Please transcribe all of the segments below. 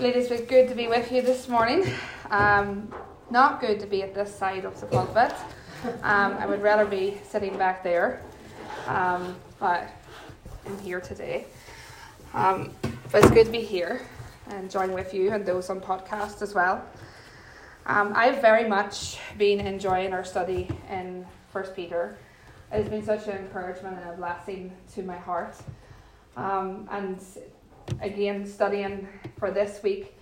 Ladies, it's good to be with you this morning. Um, not good to be at this side of the pulpit. Um, I would rather be sitting back there, um, but I'm here today. Um, but it's good to be here and join with you and those on podcast as well. Um, I've very much been enjoying our study in First Peter. It's been such an encouragement and a blessing to my heart. Um, and again studying for this week,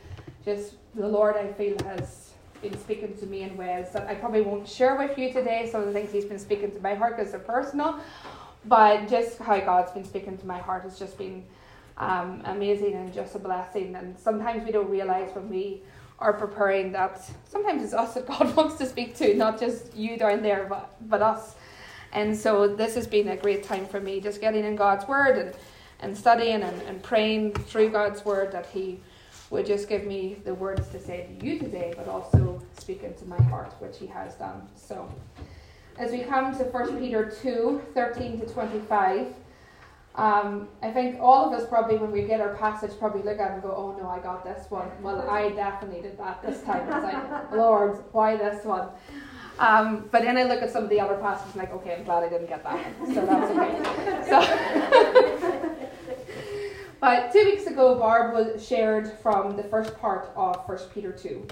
just the Lord I feel has been speaking to me in ways that I probably won't share with you today. Some of the things He's been speaking to my heart because they're personal, but just how God's been speaking to my heart has just been um, amazing and just a blessing. And sometimes we don't realize when we are preparing that sometimes it's us that God wants to speak to, not just you down there, but but us. And so this has been a great time for me, just getting in God's word and and studying and, and praying through God's word that He would just give me the words to say to you today, but also speak into my heart, which He has done. So, as we come to 1 Peter 2 13 to 25, um, I think all of us probably, when we get our passage, probably look at it and go, oh no, I got this one. Well, I definitely did that this time. It's like, Lord, why this one? Um, but then I look at some of the other passages and like, okay, I'm glad I didn't get that one. So that's okay. So. But two weeks ago, Barb was shared from the first part of 1 Peter 2.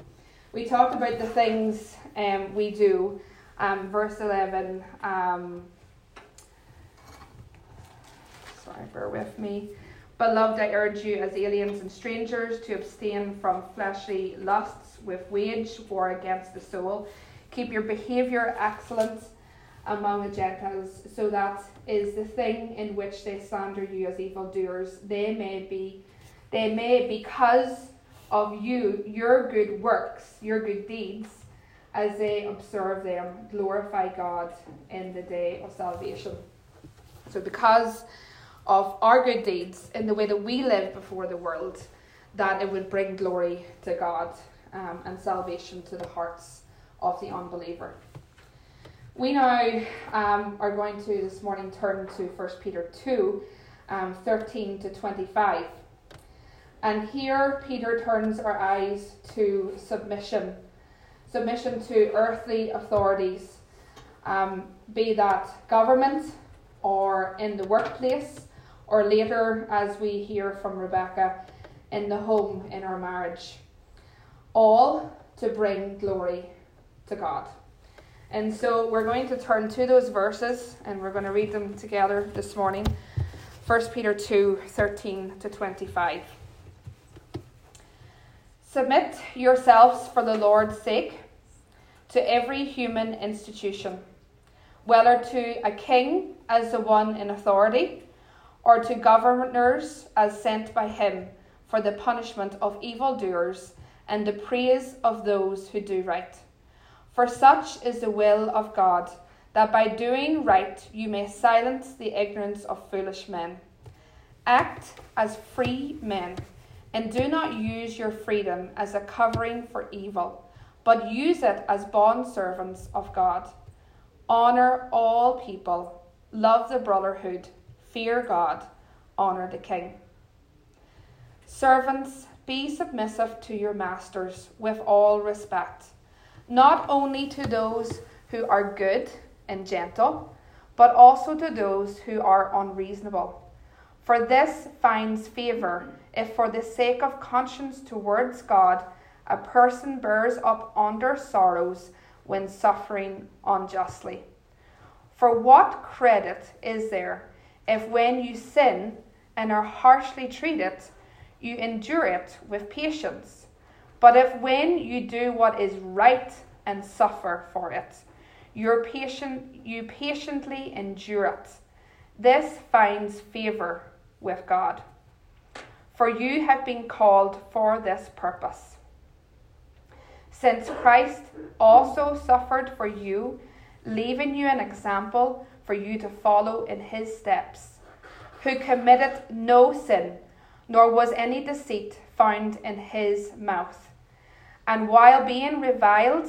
We talked about the things um, we do, um, verse 11. Um, sorry, bear with me. Beloved, I urge you as aliens and strangers to abstain from fleshly lusts with wage war against the soul. Keep your behavior excellent among the Gentiles, so that is the thing in which they slander you as evildoers. They may be, they may because of you, your good works, your good deeds, as they observe them, glorify God in the day of salvation. So, because of our good deeds in the way that we live before the world, that it would bring glory to God um, and salvation to the hearts of the unbeliever. We now um, are going to this morning turn to 1 Peter 2 um, 13 to 25. And here Peter turns our eyes to submission submission to earthly authorities, um, be that government or in the workplace, or later, as we hear from Rebecca, in the home in our marriage. All to bring glory to God. And so we're going to turn to those verses and we're going to read them together this morning. 1 Peter 2 13 to 25. Submit yourselves for the Lord's sake to every human institution, whether to a king as the one in authority, or to governors as sent by him for the punishment of evildoers and the praise of those who do right. For such is the will of God, that by doing right you may silence the ignorance of foolish men. Act as free men, and do not use your freedom as a covering for evil, but use it as bondservants of God. Honour all people, love the brotherhood, fear God, honour the king. Servants, be submissive to your masters with all respect not only to those who are good and gentle, but also to those who are unreasonable. For this finds favour if, for the sake of conscience towards God, a person bears up under sorrows when suffering unjustly. For what credit is there if, when you sin and are harshly treated, you endure it with patience? But if when you do what is right and suffer for it, you're patient, you patiently endure it, this finds favour with God. For you have been called for this purpose. Since Christ also suffered for you, leaving you an example for you to follow in his steps, who committed no sin, nor was any deceit found in his mouth. And while being reviled,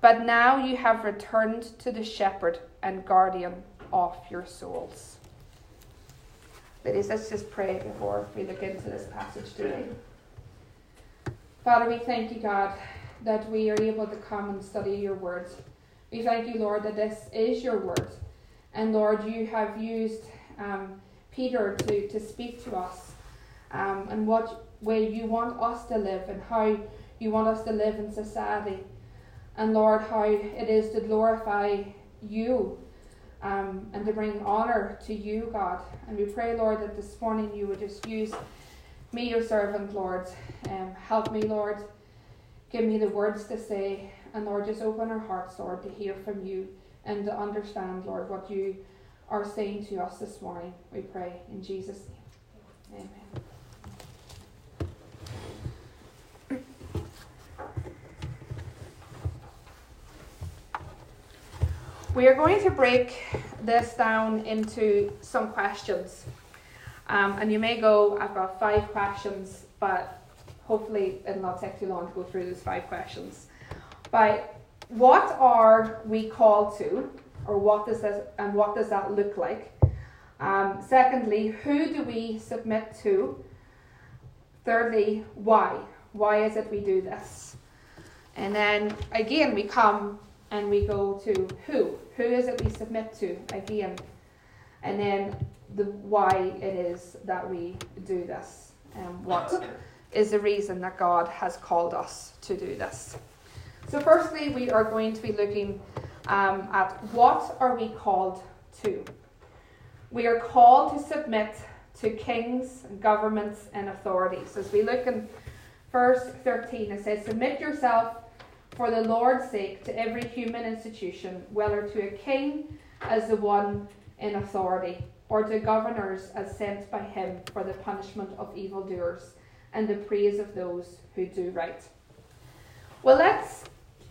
but now you have returned to the shepherd and guardian of your souls. Ladies, let's just pray before we look into this passage today. Father, we thank you, God, that we are able to come and study your words. We thank you, Lord, that this is your word. And Lord, you have used um, Peter to, to speak to us um, and what way you want us to live and how you want us to live in society. And Lord, how it is to glorify you um, and to bring honour to you, God. And we pray, Lord, that this morning you would just use me, your servant, Lord. Um, help me, Lord. Give me the words to say. And Lord, just open our hearts, Lord, to hear from you and to understand, Lord, what you are saying to us this morning. We pray in Jesus' name. Amen. We are going to break this down into some questions. Um, and you may go, I've got five questions, but hopefully it'll not take too long to go through those five questions. But what are we called to, or what does this, and what does that look like? Um, secondly, who do we submit to? Thirdly, why? Why is it we do this? And then again, we come and we go to who. Who is it we submit to again? And then the why it is that we do this and what is the reason that God has called us to do this. So, firstly, we are going to be looking um, at what are we called to. We are called to submit to kings, governments, and authorities. As we look in verse 13, it says, Submit yourself for the Lord's sake to every human institution, whether to a king as the one in authority, or to governors as sent by him for the punishment of evildoers and the praise of those who do right. Well, let's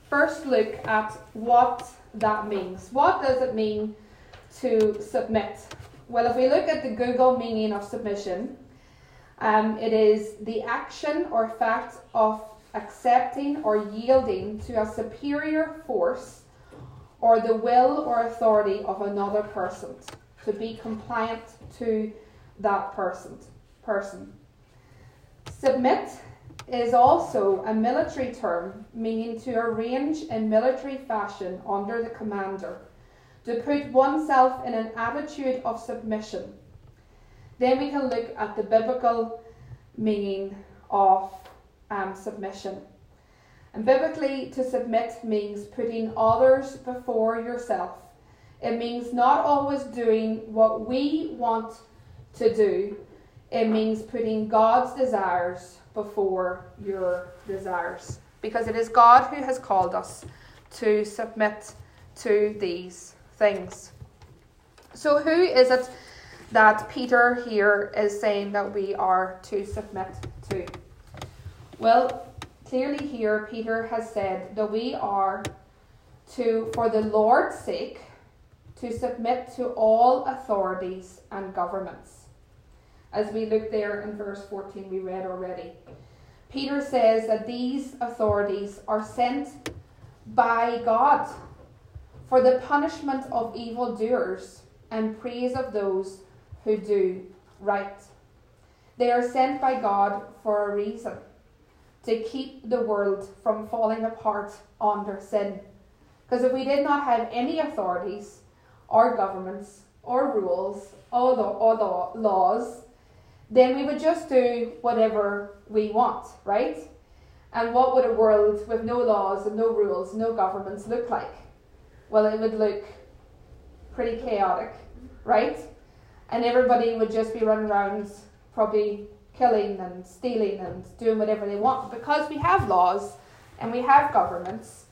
first look at what that means. What does it mean to submit? Well, if we look at the Google meaning of submission, um, it is the action or fact of accepting or yielding to a superior force or the will or authority of another person to be compliant to that person person. Submit is also a military term meaning to arrange in military fashion under the commander to put oneself in an attitude of submission. Then we can look at the biblical meaning of um, submission. And biblically, to submit means putting others before yourself. It means not always doing what we want to do, it means putting God's desires before your desires. Because it is God who has called us to submit to these things. So, who is it that Peter here is saying that we are to submit to? Well, clearly here Peter has said that we are to, for the Lord's sake, to submit to all authorities and governments. As we look there in verse 14, we read already. Peter says that these authorities are sent by God for the punishment of evildoers and praise of those who do right. They are sent by God for a reason to keep the world from falling apart under sin. Because if we did not have any authorities or governments or rules or, the, or the laws, then we would just do whatever we want, right? And what would a world with no laws and no rules, no governments look like? Well, it would look pretty chaotic, right? And everybody would just be running around probably killing and stealing and doing whatever they want. Because we have laws and we have governments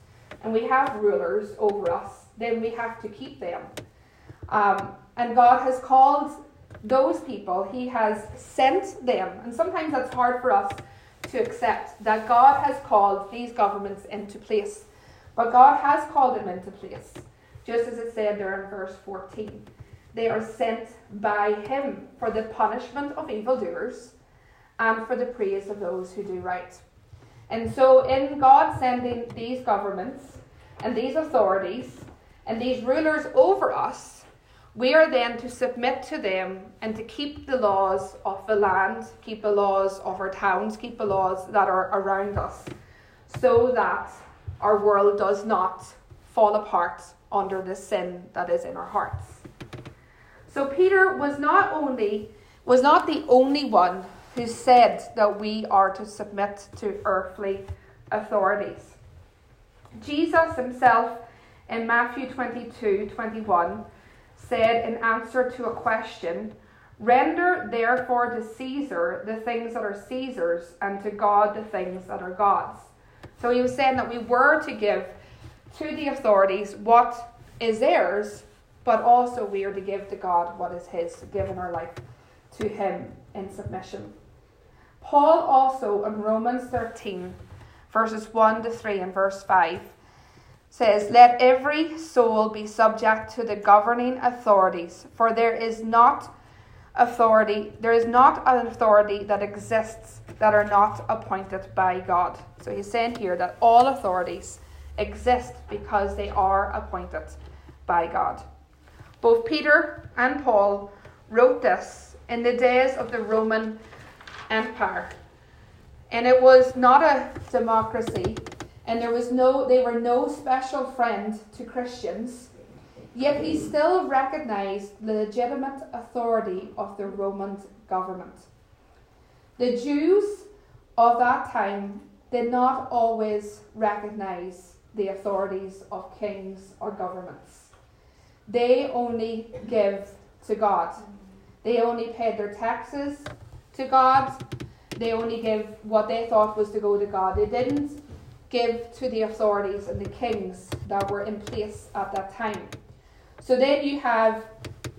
and we have rulers over us, then we have to keep them. Um, and God has called those people, He has sent them. And sometimes that's hard for us to accept that God has called these governments into place. But God has called them into place, just as it said there in verse 14. They are sent by Him for the punishment of evildoers and for the praise of those who do right. And so, in God sending these governments and these authorities and these rulers over us, we are then to submit to them and to keep the laws of the land, keep the laws of our towns, keep the laws that are around us, so that our world does not fall apart under the sin that is in our hearts. So Peter was not only was not the only one who said that we are to submit to earthly authorities. Jesus himself in Matthew 22 21 said in answer to a question, Render therefore to Caesar the things that are Caesar's, and to God the things that are God's. So he was saying that we were to give to the authorities what is theirs, but also we are to give to God what is his, given our life to him in submission. Paul also in Romans 13, verses 1 to 3 and verse 5, says, Let every soul be subject to the governing authorities, for there is not authority, there is not an authority that exists that are not appointed by God. So he's saying here that all authorities exist because they are appointed by God. Both Peter and Paul wrote this in the days of the Roman Empire. And it was not a democracy, and there was no they were no special friend to Christians. Yet he still recognized the legitimate authority of the Roman government. The Jews of that time did not always recognize the authorities of kings or governments. They only give to God. They only paid their taxes to God. They only give what they thought was to go to God. They didn't give to the authorities and the kings that were in place at that time. So then you have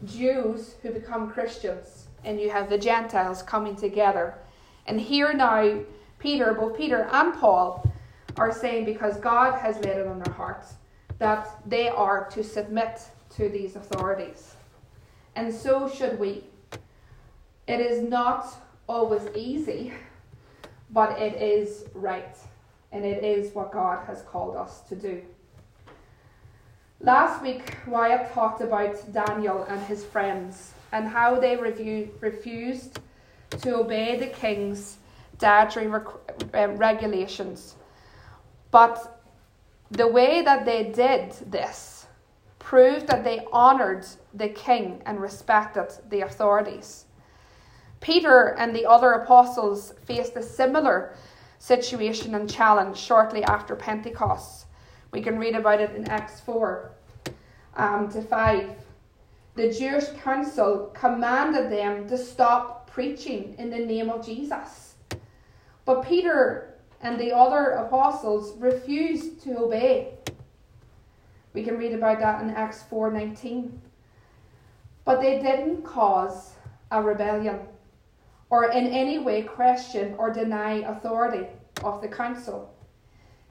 Jews who become Christians, and you have the Gentiles coming together. And here now, Peter, both Peter and Paul, are saying because God has laid it on their hearts that they are to submit to these authorities. And so should we. It is not always easy, but it is right. And it is what God has called us to do. Last week, Wyatt talked about Daniel and his friends and how they refused to obey the king's dietary um, regulations. But the way that they did this proved that they honoured the king and respected the authorities. Peter and the other apostles faced a similar situation and challenge shortly after Pentecost. We can read about it in Acts 4 um, to 5. The Jewish council commanded them to stop preaching in the name of Jesus. But Peter and the other apostles refused to obey. We can read about that in Acts 4:19. But they didn't cause a rebellion or in any way question or deny authority of the council.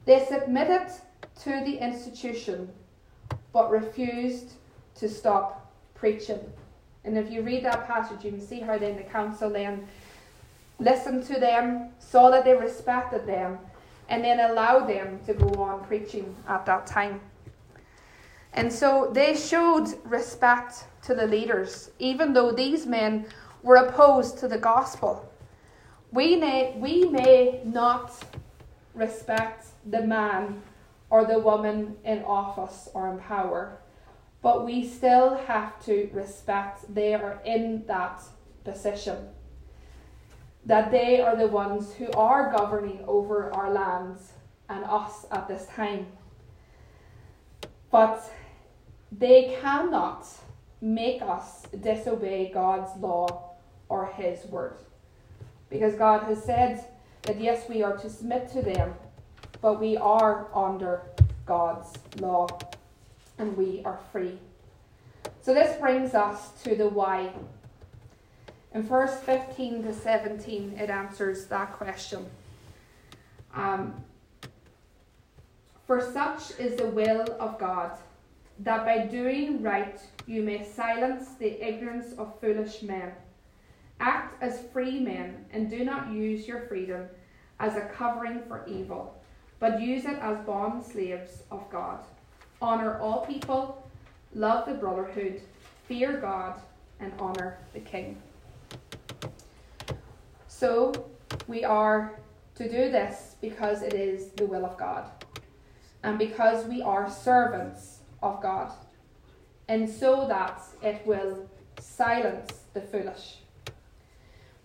They submitted to the institution but refused to stop preaching. And if you read that passage, you can see how then the council then listened to them, saw that they respected them, and then allowed them to go on preaching at that time. And so they showed respect to the leaders, even though these men were opposed to the gospel. We may, we may not respect the man or the woman in office or in power, but we still have to respect they are in that position. That they are the ones who are governing over our lands and us at this time. But they cannot make us disobey God's law or His word. Because God has said that yes, we are to submit to them, but we are under God's law and we are free. So this brings us to the why. In verse 15 to 17, it answers that question. Um, For such is the will of God, that by doing right you may silence the ignorance of foolish men. Act as free men, and do not use your freedom as a covering for evil, but use it as bond slaves of God. Honour all people, love the brotherhood, fear God, and honour the king. So, we are to do this because it is the will of God, and because we are servants of God, and so that it will silence the foolish.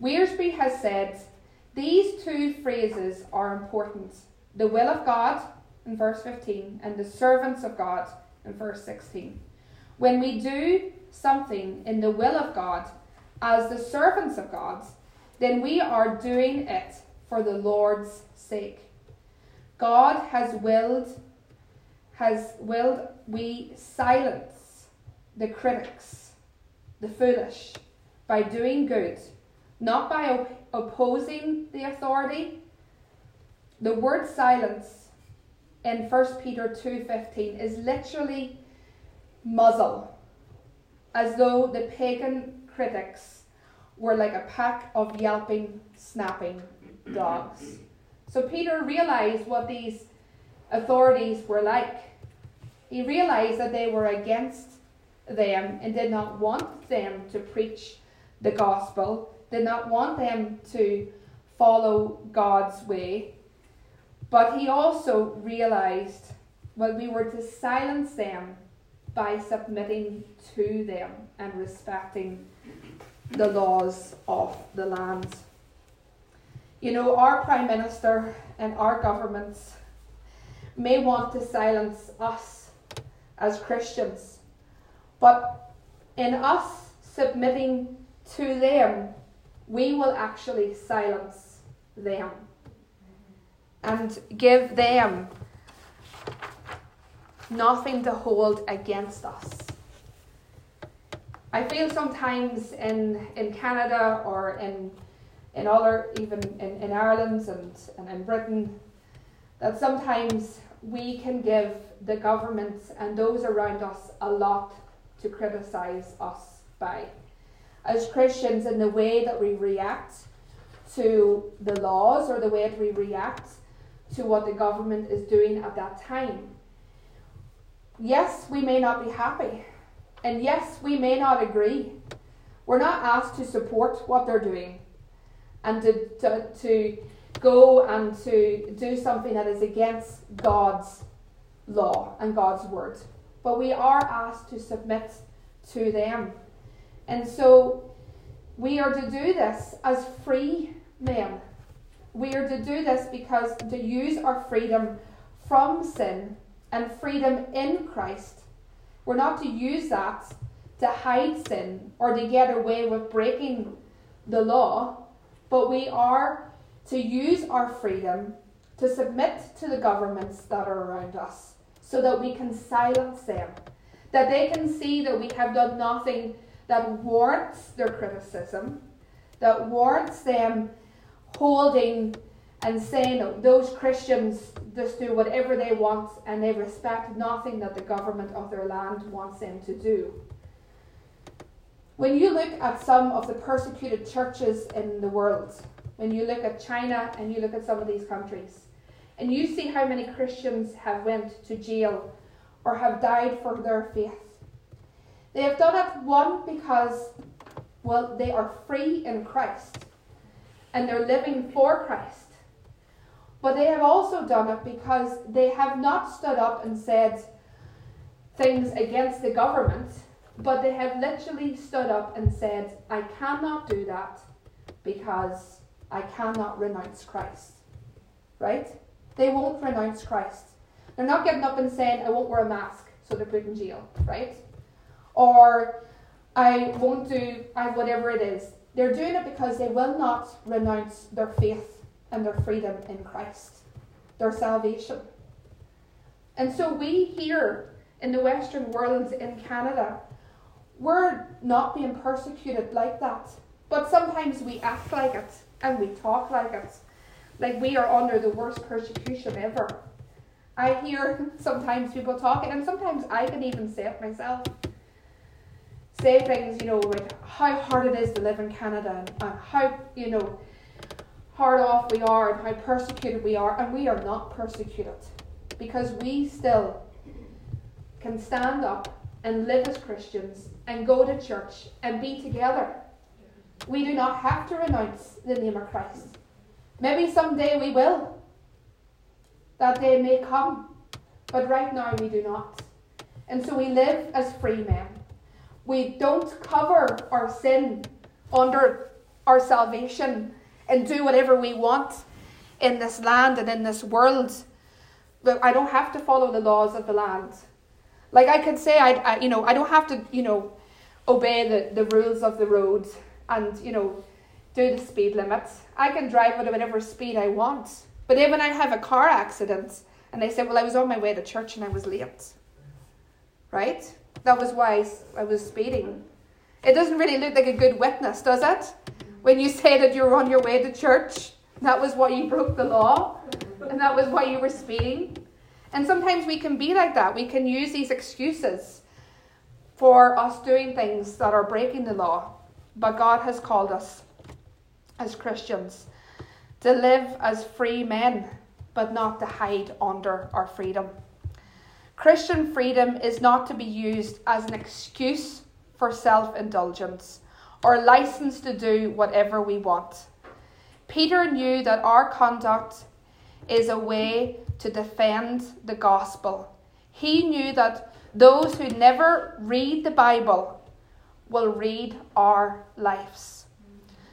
Wiersbe has said these two phrases are important the will of God in verse 15 and the servants of God in verse 16. When we do something in the will of God as the servants of God, then we are doing it for the Lord's sake. God has willed has willed we silence the critics, the foolish, by doing good not by op- opposing the authority. The word silence in 1 Peter 2:15 is literally muzzle, as though the pagan critics were like a pack of yelping, snapping dogs. So Peter realized what these authorities were like. He realized that they were against them and did not want them to preach the gospel did not want them to follow God's way. But he also realized well, we were to silence them by submitting to them and respecting the laws of the land. You know, our Prime Minister and our governments may want to silence us as Christians, but in us submitting to them, we will actually silence them and give them nothing to hold against us. I feel sometimes in, in Canada or in, in other, even in, in Ireland and, and in Britain, that sometimes we can give the government and those around us a lot to criticise us by as Christians in the way that we react to the laws or the way that we react to what the government is doing at that time. Yes, we may not be happy, and yes, we may not agree. We're not asked to support what they're doing and to, to, to go and to do something that is against God's law and God's word. But we are asked to submit to them. And so we are to do this as free men. We are to do this because to use our freedom from sin and freedom in Christ. We're not to use that to hide sin or to get away with breaking the law, but we are to use our freedom to submit to the governments that are around us so that we can silence them, that they can see that we have done nothing that warrants their criticism, that warrants them holding and saying those Christians just do whatever they want and they respect nothing that the government of their land wants them to do. When you look at some of the persecuted churches in the world, when you look at China and you look at some of these countries, and you see how many Christians have went to jail or have died for their faith, they have done it, one, because, well, they are free in Christ and they're living for Christ. But they have also done it because they have not stood up and said things against the government, but they have literally stood up and said, I cannot do that because I cannot renounce Christ. Right? They won't renounce Christ. They're not getting up and saying, I won't wear a mask, so they're put in jail. Right? Or I won't do I, whatever it is. They're doing it because they will not renounce their faith and their freedom in Christ, their salvation. And so we here in the Western world in Canada, we're not being persecuted like that. But sometimes we act like it and we talk like it. like we are under the worst persecution ever. I hear sometimes people talking, and sometimes I can even say it myself. Say things, you know, like how hard it is to live in Canada, and how, you know, hard off we are, and how persecuted we are, and we are not persecuted because we still can stand up and live as Christians and go to church and be together. We do not have to renounce the name of Christ. Maybe someday we will. That day may come. But right now we do not. And so we live as free men. We don't cover our sin under our salvation and do whatever we want in this land and in this world. But I don't have to follow the laws of the land. Like I could say, I, I you know, I don't have to, you know, obey the, the rules of the road and, you know, do the speed limit. I can drive at whatever speed I want. But then when I have a car accident and they say, well, I was on my way to church and I was late. Right? That was why I was speeding. It doesn't really look like a good witness, does it? When you say that you were on your way to church, that was why you broke the law, and that was why you were speeding. And sometimes we can be like that. We can use these excuses for us doing things that are breaking the law. But God has called us as Christians to live as free men, but not to hide under our freedom. Christian freedom is not to be used as an excuse for self indulgence or license to do whatever we want. Peter knew that our conduct is a way to defend the gospel. He knew that those who never read the Bible will read our lives.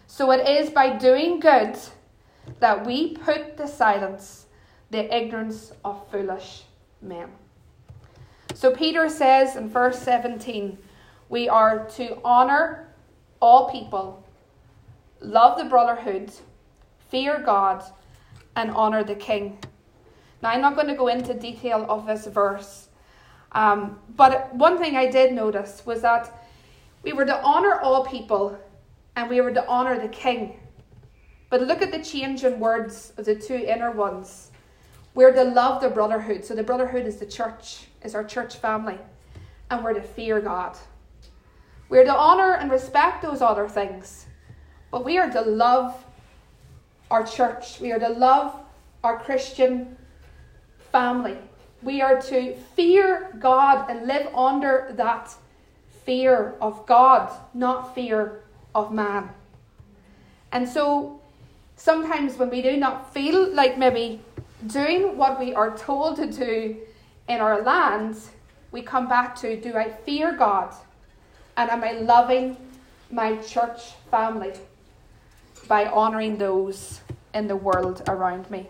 So it is by doing good that we put to silence the ignorance of foolish men. So Peter says in verse 17, we are to honour all people, love the brotherhood, fear God, and honour the king. Now, I'm not going to go into detail of this verse, um, but one thing I did notice was that we were to honour all people and we were to honour the king. But look at the change in words of the two inner ones. We're to love the brotherhood. So the brotherhood is the church, is our church family. And we're to fear God. We're to honour and respect those other things. But we are to love our church. We are to love our Christian family. We are to fear God and live under that fear of God, not fear of man. And so sometimes when we do not feel like maybe doing what we are told to do in our land, we come back to do I fear God? And am I loving my church family by honouring those in the world around me?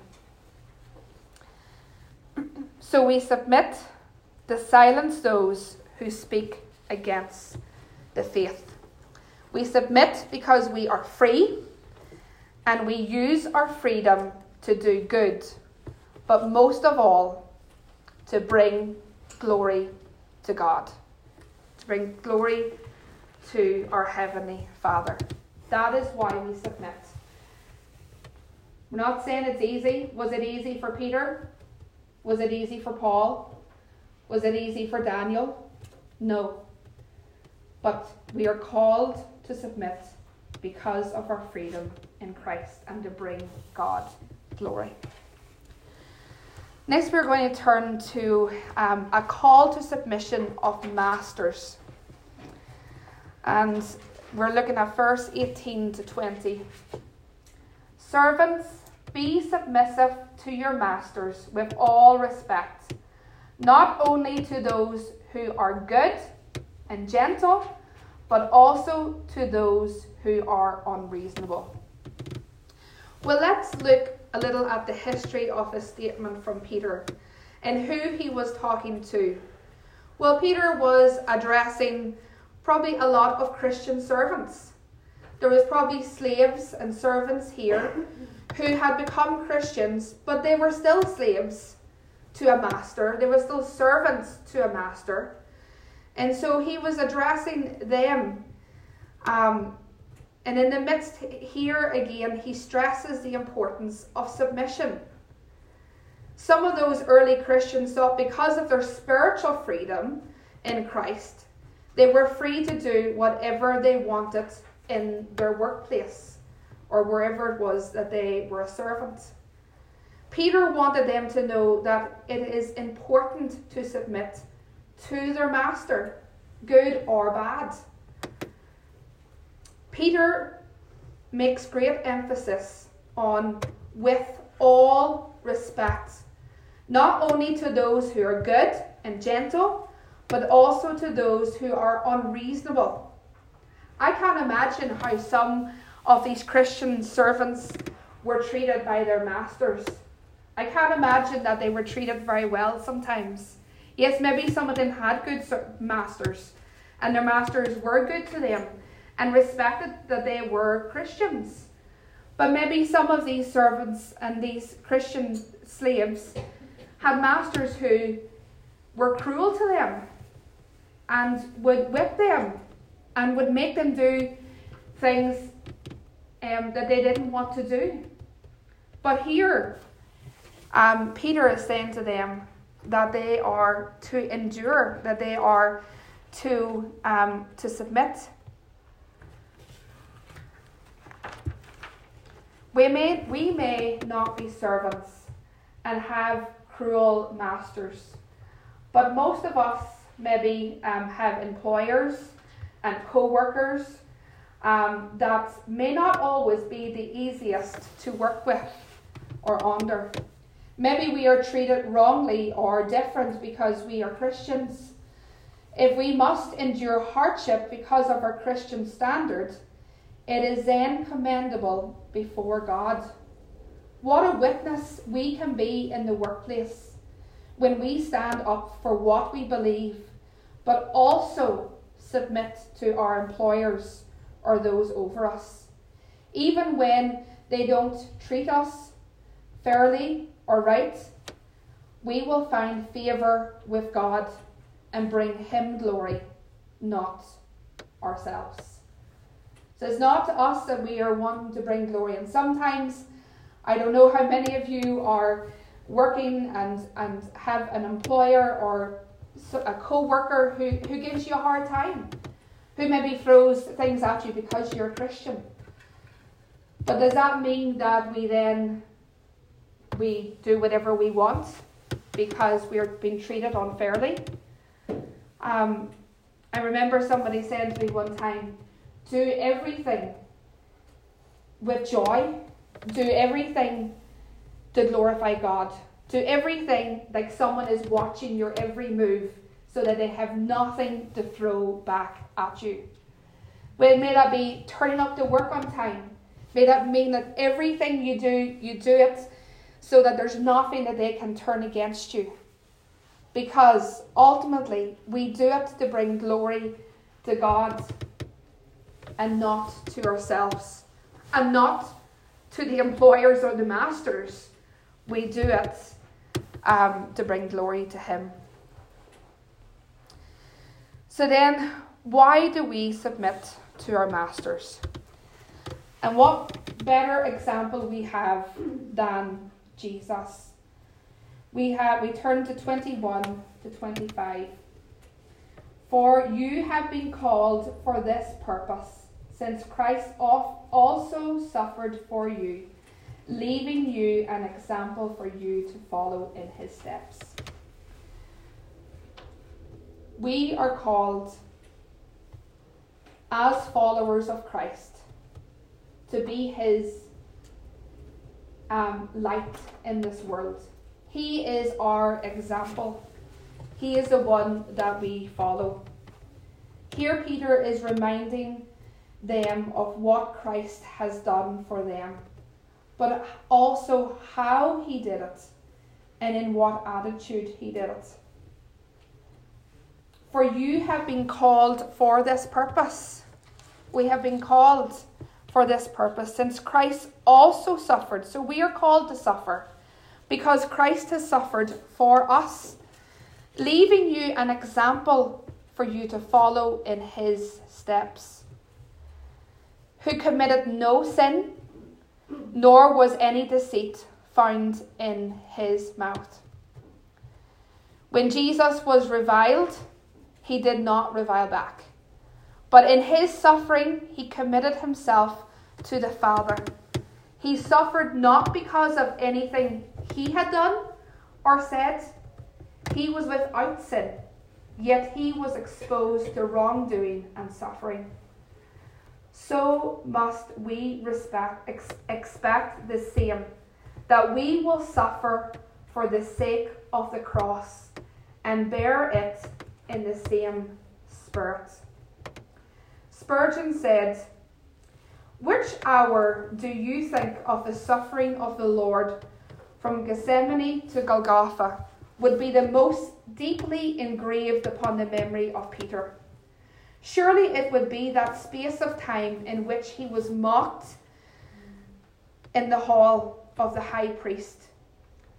So we submit to silence those who speak against the faith. We submit because we are free and we use our freedom to do good, but most of all, to bring glory to God, to bring glory to our Heavenly Father. That is why we submit. We're not saying it's easy. Was it easy for Peter? Was it easy for Paul? Was it easy for Daniel? No. But we are called to submit because of our freedom in Christ and to bring God glory. Next, we're going to turn to um, a call to submission of masters. And we're looking at verse 18 to 20. Servants, be submissive to your masters with all respect, not only to those who are good and gentle, but also to those who are unreasonable. Well, let's look a little at the history of this statement from Peter and who he was talking to. Well, Peter was addressing probably a lot of Christian servants. There was probably slaves and servants here who had become Christians, but they were still slaves to a master. They were still servants to a master. And so he was addressing them um, And in the midst, here again, he stresses the importance of submission. Some of those early Christians thought because of their spiritual freedom in Christ, they were free to do whatever they wanted in their workplace or wherever it was that they were a servant. Peter wanted them to know that it is important to submit to their master, good or bad. Peter makes great emphasis on with all respect, not only to those who are good and gentle, but also to those who are unreasonable. I can't imagine how some of these Christian servants were treated by their masters. I can't imagine that they were treated very well sometimes. Yes, maybe some of them had good masters, and their masters were good to them and respected that they were Christians. But maybe some of these servants and these Christian slaves had masters who were cruel to them and would whip them and would make them do things um, that they didn't want to do. But here, um, Peter is saying to them that they are to endure, that they are to um, to submit. We may we may not be servants and have cruel masters, but most of us maybe um, have employers and co-workers um, that may not always be the easiest to work with or under. Maybe we are treated wrongly or different because we are Christians. If we must endure hardship because of our Christian standard, it is then commendable before God. What a witness we can be in the workplace when we stand up for what we believe, but also submit to our employers or those over us. Even when they don't treat us fairly or right, we will find favour with God and bring Him glory, not ourselves. So it's not us that we are wanting to bring glory. And sometimes, I don't know how many of you are working and, and have an employer or a co worker who, who gives you a hard time, who maybe throws things at you because you're a Christian. But does that mean that we then we do whatever we want because we're being treated unfairly? Um, I remember somebody saying to me one time, do everything with joy, do everything to glorify God. Do everything like someone is watching your every move so that they have nothing to throw back at you. Well, may that be turning up to work on time. May that mean that everything you do, you do it so that there's nothing that they can turn against you. Because ultimately, we do it to bring glory to God and not to ourselves, and not to the employers or the masters. We do it um, to bring glory to Him. So then, why do we submit to our masters? And what better example we have than Jesus? We have we turn to 21 to 25. For you have been called for this purpose, since Christ also suffered for you leaving you an example for you to follow in his steps. We are called, as followers of Christ, to be his um, light in this world. He is our example. He is the one that we follow. Here, Peter is reminding them of what Christ has done for them but also how he did it and in what attitude he did it. For you have been called for this purpose. We have been called for this purpose since Christ also suffered. So we are called to suffer because Christ has suffered for us, leaving you an example for you to follow in his steps. Who committed no sin, nor was any deceit found in his mouth. When Jesus was reviled, he did not revile back. But in his suffering, he committed himself to the Father. He suffered not because of anything he had done or said. He was without sin, yet he was exposed to wrongdoing and suffering. So must we respect, ex- expect the same, that we will suffer for the sake of the cross and bear it in the same spirit. Spurgeon said, Which hour do you think of the suffering of the Lord from Gethsemane to Golgotha would be the most deeply engraved upon the memory of Peter? Surely it would be that space of time in which he was mocked in the hall of the high priest.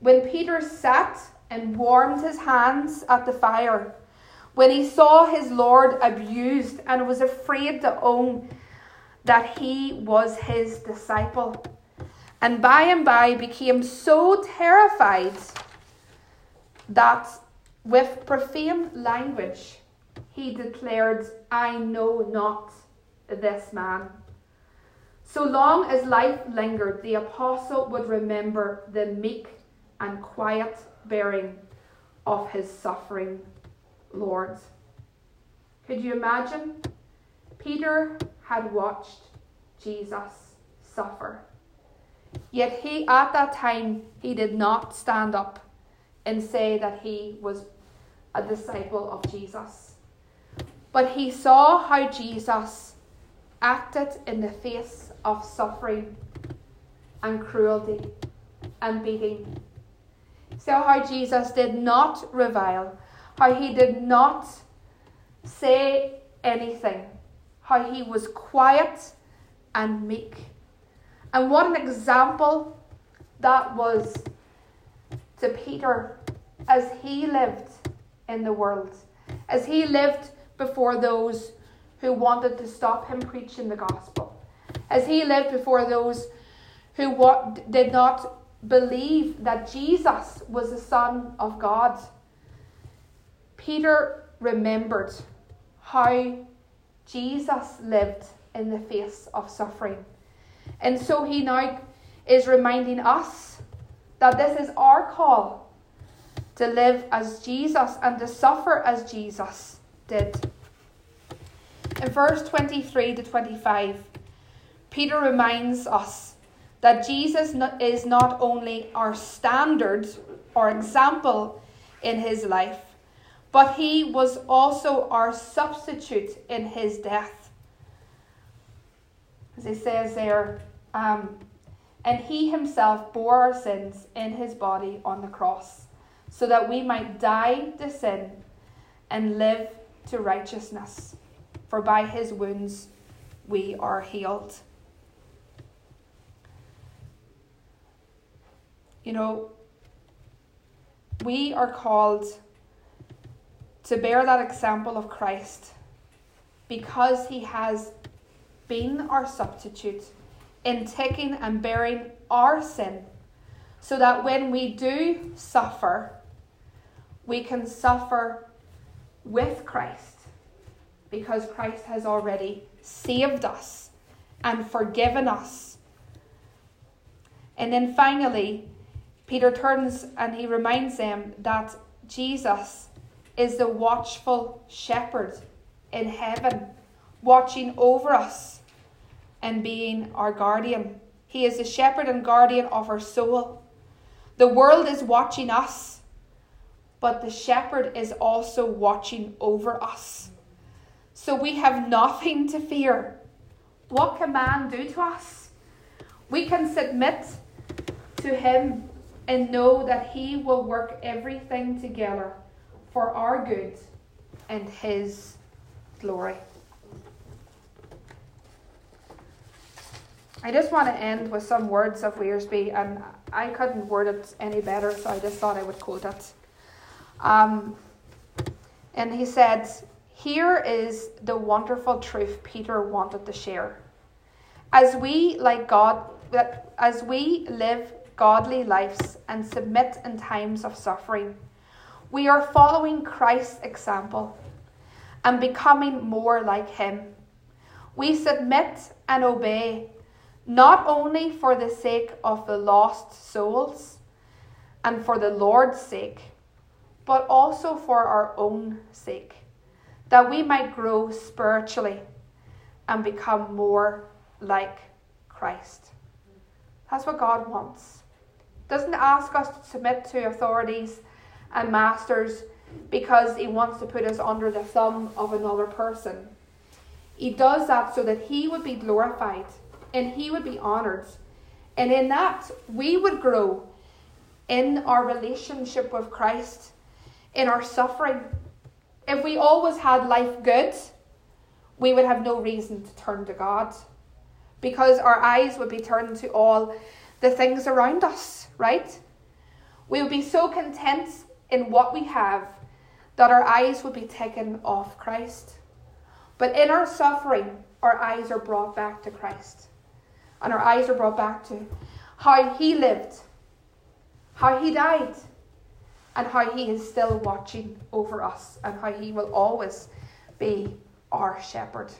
When Peter sat and warmed his hands at the fire, when he saw his Lord abused and was afraid to own that he was his disciple, and by and by became so terrified that with profane language he declared, I know not this man. So long as life lingered, the apostle would remember the meek and quiet bearing of his suffering Lord. Could you imagine? Peter had watched Jesus suffer. Yet he, at that time, he did not stand up and say that he was a disciple of Jesus. But he saw how Jesus acted in the face of suffering and cruelty and beating. Saw how Jesus did not revile, how he did not say anything, how he was quiet and meek. And what an example that was to Peter as he lived in the world, as he lived before those who wanted to stop him preaching the gospel, as he lived before those who did not believe that Jesus was the Son of God. Peter remembered how Jesus lived in the face of suffering. And so he now is reminding us that this is our call to live as Jesus and to suffer as Jesus did. In verse 23 to 25, Peter reminds us that Jesus is not only our standard or example in his life, but he was also our substitute in his death. As he says there, um, and he himself bore our sins in his body on the cross, so that we might die to sin and live to righteousness. For by his wounds we are healed. You know, we are called to bear that example of Christ because he has been our substitute in taking and bearing our sin so that when we do suffer, we can suffer with Christ because Christ has already saved us and forgiven us. And then finally, Peter turns and he reminds them that Jesus is the watchful shepherd in heaven, watching over us and being our guardian. He is the shepherd and guardian of our soul. The world is watching us, but the shepherd is also watching over us. So we have nothing to fear. What can man do to us? We can submit to him and know that He will work everything together for our good and His glory. I just want to end with some words of Wiersbe, and I couldn't word it any better, so I just thought I would quote it. Um, and he said, Here is the wonderful truth Peter wanted to share. As we like God as we live godly lives and submit in times of suffering, we are following Christ's example and becoming more like him. We submit and obey not only for the sake of the lost souls and for the Lord's sake, but also for our own sake, that we might grow spiritually and become more like Christ. That's what God wants. Doesn't ask us to submit to authorities and masters because he wants to put us under the thumb of another person. He does that so that he would be glorified and he would be honored. And in that, we would grow in our relationship with Christ, in our suffering. If we always had life good, we would have no reason to turn to God because our eyes would be turned to all the things around us, right? We would be so content in what we have that our eyes would be taken off Christ. But in our suffering, our eyes are brought back to Christ. And our eyes are brought back to how He lived, how He died, and how He is still watching over us, and how He will always be our shepherd.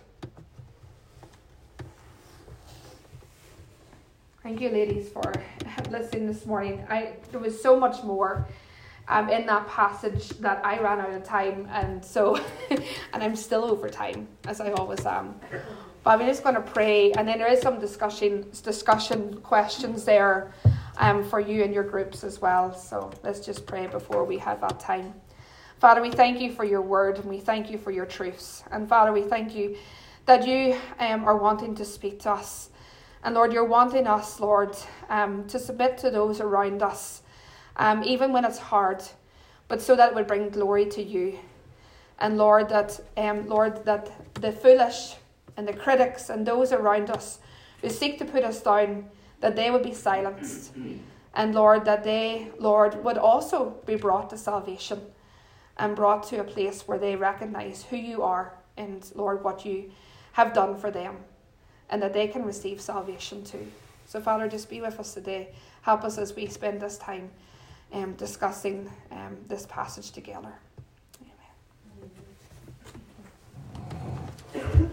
Thank you, ladies, for listening this morning. I there was so much more um, in that passage that I ran out of time, and so and I'm still over time as I always am. But I'm just going to pray, and then there is some discussion discussion questions there um, for you and your groups as well. So let's just pray before we have that time. Father, we thank you for your word, and we thank you for your truths, and Father, we thank you that you um, are wanting to speak to us. And Lord, you're wanting us, Lord, um, to submit to those around us, um, even when it's hard, but so that it would bring glory to you. And Lord, that um, Lord, that the foolish and the critics and those around us who seek to put us down, that they would be silenced. And Lord, that they, Lord, would also be brought to salvation and brought to a place where they recognize who you are and, Lord, what you have done for them and that they can receive salvation too. So, Father, just be with us today. Help us as we spend this time um, discussing um, this passage together. Amen.